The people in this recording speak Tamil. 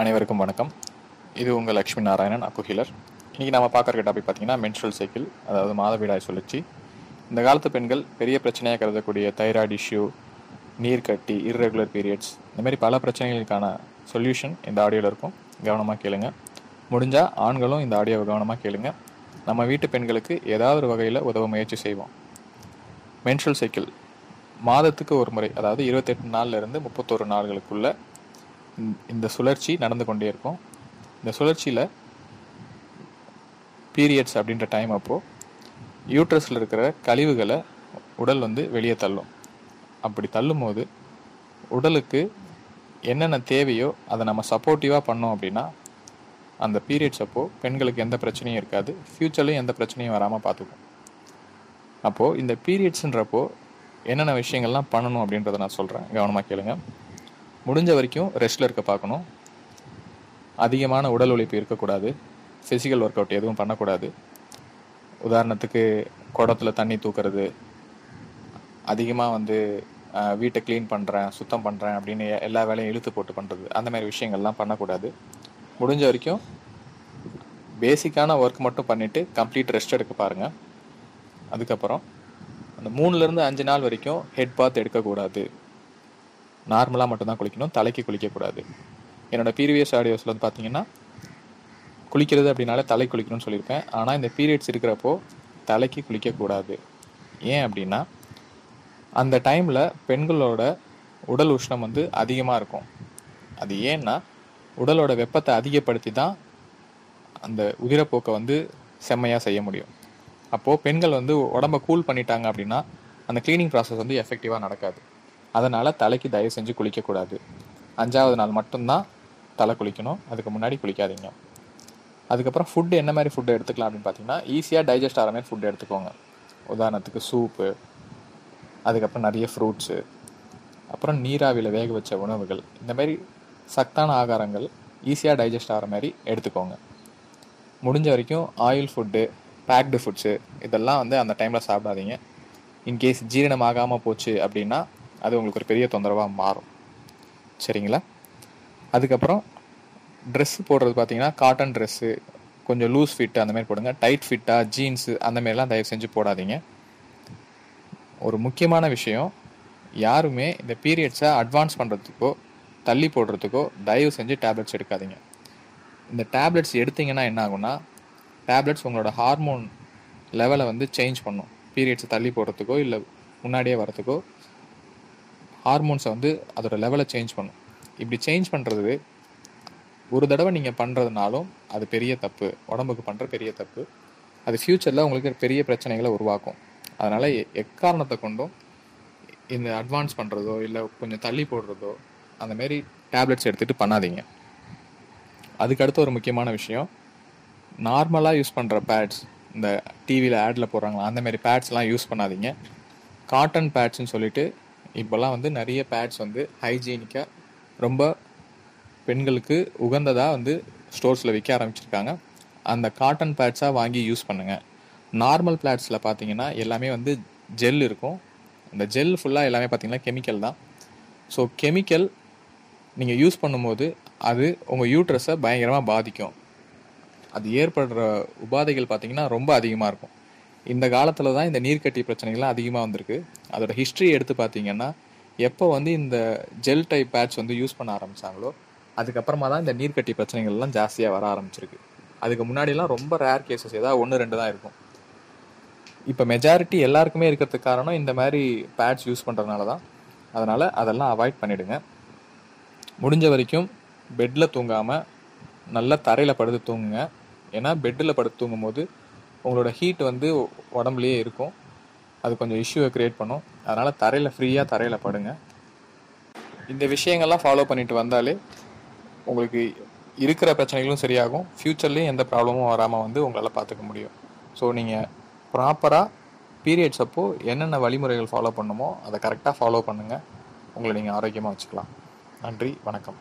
அனைவருக்கும் வணக்கம். இது உங்கள் லக்ஷ்மி நாராயணன் அக்குஹிலர் இன்றைக்கி நம்ம பார்க்குற டாபிக் பார்த்தீங்கன்னா மென்ஸ்ட்ரல் சைக்கிள் அதாவது மாதவிடாய் சுழற்சி. இந்த காலத்து பெண்கள் பெரிய பிரச்சனையாக கருதக்கூடிய தைராய்டு இஷ்யூ நீர்க்கட்டி இர்ரெகுலர் பீரியட்ஸ் இந்த மாதிரி பல பிரச்சனைகளுக்கான சொல்யூஷன் இந்த ஆடியோவில் இருக்கும். கவனமாக கேளுங்க. முடிஞ்சால் ஆண்களும் இந்த ஆடியோவை கவனமாக கேளுங்க. நம்ம வீட்டு பெண்களுக்கு ஏதாவது ஒரு வகையில் உதவ முயற்சி செய்வோம். மென்ஸ்ட்ரல் சைக்கிள் மாதத்துக்கு ஒரு முறை அதாவது இருபத்தெட்டு நாள்ல இருந்து முப்பத்தொரு இந்த- சுழற்சி நடந்து கொண்டே இருக்கும். இந்த சுழற்சியில் பீரியட்ஸ் அப்படின்ற டைம் அப்போது யூட்ரஸில் இருக்கிற கழிவுகளை உடல் வந்து வெளியே தள்ளும். அப்படி தள்ளும்போது உடலுக்கு என்னென்ன தேவையோ அதை நம்ம சப்போர்ட்டிவாக பண்ணோம் அப்படின்னா அந்த பீரியட்ஸ் அப்போது பெண்களுக்கு எந்த பிரச்சனையும் இருக்காது. ஃப்யூச்சர்லையும் எந்த பிரச்சனையும் வராமல் பார்த்துக்கும். அப்போது இந்த பீரியட்ஸுன்றப்போ என்னென்ன விஷயங்கள்லாம் பண்ணணும் அப்படின்றத நான் சொல்கிறேன் கவனமாக கேளுங்கள் முடிஞ்ச வரைக்கும் ரெஸ்ட்டில் இருக்க பார்க்கணும். அதிகமான உடல் உழைப்பு இருக்கக்கூடாது. ஃபிசிக்கல் ஒர்க் அவுட் எதுவும் பண்ணக்கூடாது. உதாரணத்துக்கு குடத்தில் தண்ணி தூக்குறது அதிகமாக வந்து வீட்டை க்ளீன் பண்ணுறேன் சுத்தம் பண்ணுறேன் அப்படின்னு எல்லா வேலையும் இழுத்து போட்டு பண்ணுறது அந்த மாதிரி விஷயங்கள்லாம் பண்ணக்கூடாது. முடிஞ்ச வரைக்கும் பேசிக்கான ஒர்க் மட்டும் பண்ணிவிட்டு கம்ப்ளீட் ரெஸ்ட் எடுக்க பாருங்கள் அதுக்கப்புறம் அந்த மூணுலேருந்து அஞ்சு நாள் வரைக்கும் ஹெட் பாத் எடுக்கக்கூடாது. நார்மலாக மட்டும்தான் குளிக்கணும். தலைக்கு குளிக்கக்கூடாது. என்னோடய பீரியஸ் ஆடியோஸில் வந்து பார்த்தீங்கன்னா குளிக்கிறது அப்படின்னாலே தலை குளிக்கணும்னு சொல்லியிருப்பேன். ஆனால் இந்த பீரியட்ஸ் இருக்கிறப்போ தலைக்கு குளிக்கக்கூடாது. ஏன் அப்படின்னா அந்த டைமில் பெண்களோட உடல் உஷ்ணம் வந்து அதிகமாக இருக்கும். அது ஏன்னா உடலோட வெப்பத்தை அதிகப்படுத்தி தான் அந்த உதிரப்போக்கை வந்து செம்மையாக செய்ய முடியும். அப்போது பெண்கள் வந்து உடம்ப கூல் பண்ணிட்டாங்க அப்படின்னா அந்த க்ளீனிங் ப்ராசஸ் வந்து எஃபெக்டிவாக நடக்காது. அதனால் தலைக்கு தயவு செஞ்சு குளிக்கக்கூடாது. அஞ்சாவது நாள் மட்டும்தான் தலை குளிக்கணும். அதுக்கு முன்னாடி குளிக்காதீங்க. அதுக்கப்புறம் ஃபுட்டு என்ன மாதிரி ஃபுட்டு எடுத்துக்கலாம் அப்படின்னு பார்த்தீங்கன்னா ஈஸியாக டைஜஸ்ட் ஆகிற மாதிரி ஃபுட்டு எடுத்துக்கோங்க. உதாரணத்துக்கு சூப்பு அதுக்கப்புறம் நிறைய ஃப்ரூட்ஸு அப்புறம் நீராவியில் வேக வச்ச உணவுகள். இந்த மாதிரி சத்தான ஆகாரங்கள் ஈஸியாக டைஜஸ்ட் ஆகிற மாதிரி எடுத்துக்கோங்க. முடிஞ்ச வரைக்கும் ஆயில் ஃபுட்டு பேக்டு ஃபுட்ஸு இதெல்லாம் வந்து அந்த டைமில் சாப்பிடாதீங்க. இன்கேஸ் ஜீரணம் ஆகாமல் போச்சு அப்படின்னா அது உங்களுக்கு ஒரு பெரிய தொந்தரவாக மாறும். சரிங்களா? அதுக்கப்புறம் ட்ரெஸ்ஸு போடுறது பார்த்தீங்கன்னா காட்டன் ட்ரெஸ்ஸு கொஞ்சம் லூஸ் ஃபிட் அந்த மாதிரி போடுங்க. டைட் ஃபிட்டாக ஜீன்ஸு அந்த மாதிரிலாம் தயவு செஞ்சு போடாதீங்க. ஒரு முக்கியமான விஷயம் யாருமே இந்த பீரியட்ஸை அட்வான்ஸ் பண்ணுறதுக்கோ தள்ளி போடுறதுக்கோ தயவு செஞ்சு டேப்லெட்ஸ் எடுக்காதீங்க. இந்த டேப்லெட்ஸ் எடுத்தீங்கன்னா என்ன ஆகும்னா டேப்லெட்ஸ் உங்களோட ஹார்மோன் லெவலை வந்து சேஞ்ச் பண்ணும். பீரியட்ஸை தள்ளி போடுறதுக்கோ இல்லை முன்னாடியே வரதுக்கோ ஹார்மோன்ஸை வந்து அதோட லெவலை சேஞ்ச் பண்ணும். இப்படி சேஞ்ச் பண்ணுறது ஒரு தடவை நீங்கள் பண்ணுறதுனாலும் அது பெரிய தப்பு. உடம்புக்கு பண்ணுற பெரிய தப்பு. அது ஃப்யூச்சரில் உங்களுக்கு பெரிய பிரச்சனைகளை உருவாக்கும். அதனால் எக்காரணத்தை கொண்டும் இந்த அட்வான்ஸ் பண்ணுறதோ இல்லை கொஞ்சம் தள்ளி போடுறதோ அந்தமாரி டேப்லெட்ஸ் எடுத்துகிட்டு பண்ணாதீங்க. அதுக்கு அடுத்து ஒரு முக்கியமான விஷயம். நார்மலாக யூஸ் பண்ணுற பேட்ஸ் இந்த டிவியில் ஆடில் போடுறாங்களா அந்த மாதிரி பேட்ஸ்லாம் யூஸ் பண்ணாதீங்க. காட்டன் பேட்ஸ்ன்னு சொல்லிட்டு இப்போல்லாம் வந்து நிறைய பேட்ஸ் வந்து ஹைஜீனிக்காக ரொம்ப பெண்களுக்கு உகந்ததாக வந்து ஸ்டோர்ஸில் விற்க ஆரம்பிச்சிருக்காங்க. அந்த காட்டன் பேட்ஸாக வாங்கி யூஸ் பண்ணுங்கள் நார்மல் பேட்ஸில் பார்த்தீங்கன்னா எல்லாமே வந்து ஜெல் இருக்கும். அந்த ஜெல் ஃபுல்லாக எல்லாமே பார்த்தீங்கன்னா கெமிக்கல் தான். ஸோ கெமிக்கல் நீங்கள் யூஸ் பண்ணும்போது அது உங்கள் யூட்ரஸை பயங்கரமாக பாதிக்கும். அது ஏற்படுற உபாதைகள் பார்த்தீங்கன்னா ரொம்ப அதிகமாக இருக்கும். இந்த காலத்தில் தான் இந்த நீர்க்கட்டி பிரச்சனைகள்லாம் அதிகமாக வந்திருக்கு. அதோட ஹிஸ்ட்ரி எடுத்து பார்த்தீங்கன்னா எப்போ வந்து இந்த ஜெல் டைப் பேட்ச் வந்து யூஸ் பண்ண ஆரம்பிச்சாங்களோ அதுக்கப்புறமா தான் இந்த நீர்க்கட்டி பிரச்சனைகள்லாம் ஜாஸ்தியாக வர ஆரம்பிச்சிருக்கு. அதுக்கு முன்னாடிலாம் ரொம்ப ரேர் கேசஸ் ஏதாவது ஒன்று ரெண்டு தான் இருக்கும். இப்போ மெஜாரிட்டி எல்லாருக்குமே இருக்கிறதுக்கு காரணம் இந்த மாதிரி பேட்ச் யூஸ் பண்ணுறதுனால தான். அதனால் அதெல்லாம் அவாய்ட் பண்ணிவிடுங்க முடிஞ்ச வரைக்கும் பெட்டில் தூங்காமல் நல்லா தரையில் படுத்து தூங்குங்க. ஏன்னா பெட்டில் படுத்து தூங்கும்போது உங்களோட ஹீட் வந்து உடம்புலேயே இருக்கும். அது கொஞ்சம் இஷ்யூவை க்ரியேட் பண்ணும். அதனால் தரையில் ஃப்ரீயாக தரையில் படுங்க. இந்த விஷயங்கள்லாம் ஃபாலோ பண்ணிட்டு வந்தாலே உங்களுக்கு இருக்கிற பிரச்சனைகளும் சரியாகும். ஃப்யூச்சர்லேயும் எந்த ப்ராப்ளமும் வராமல் வந்து உங்களால் பார்த்துக்க முடியும். ஸோ நீங்கள் ப்ராப்பராக பீரியட்ஸ் அப்போ என்னென்ன வழிமுறைகள் ஃபாலோ பண்ணுமோ அதை கரெக்டாக ஃபாலோ பண்ணுங்கள் உங்களை நீங்கள் ஆரோக்கியமாக வச்சுக்கலாம். நன்றி வணக்கம்.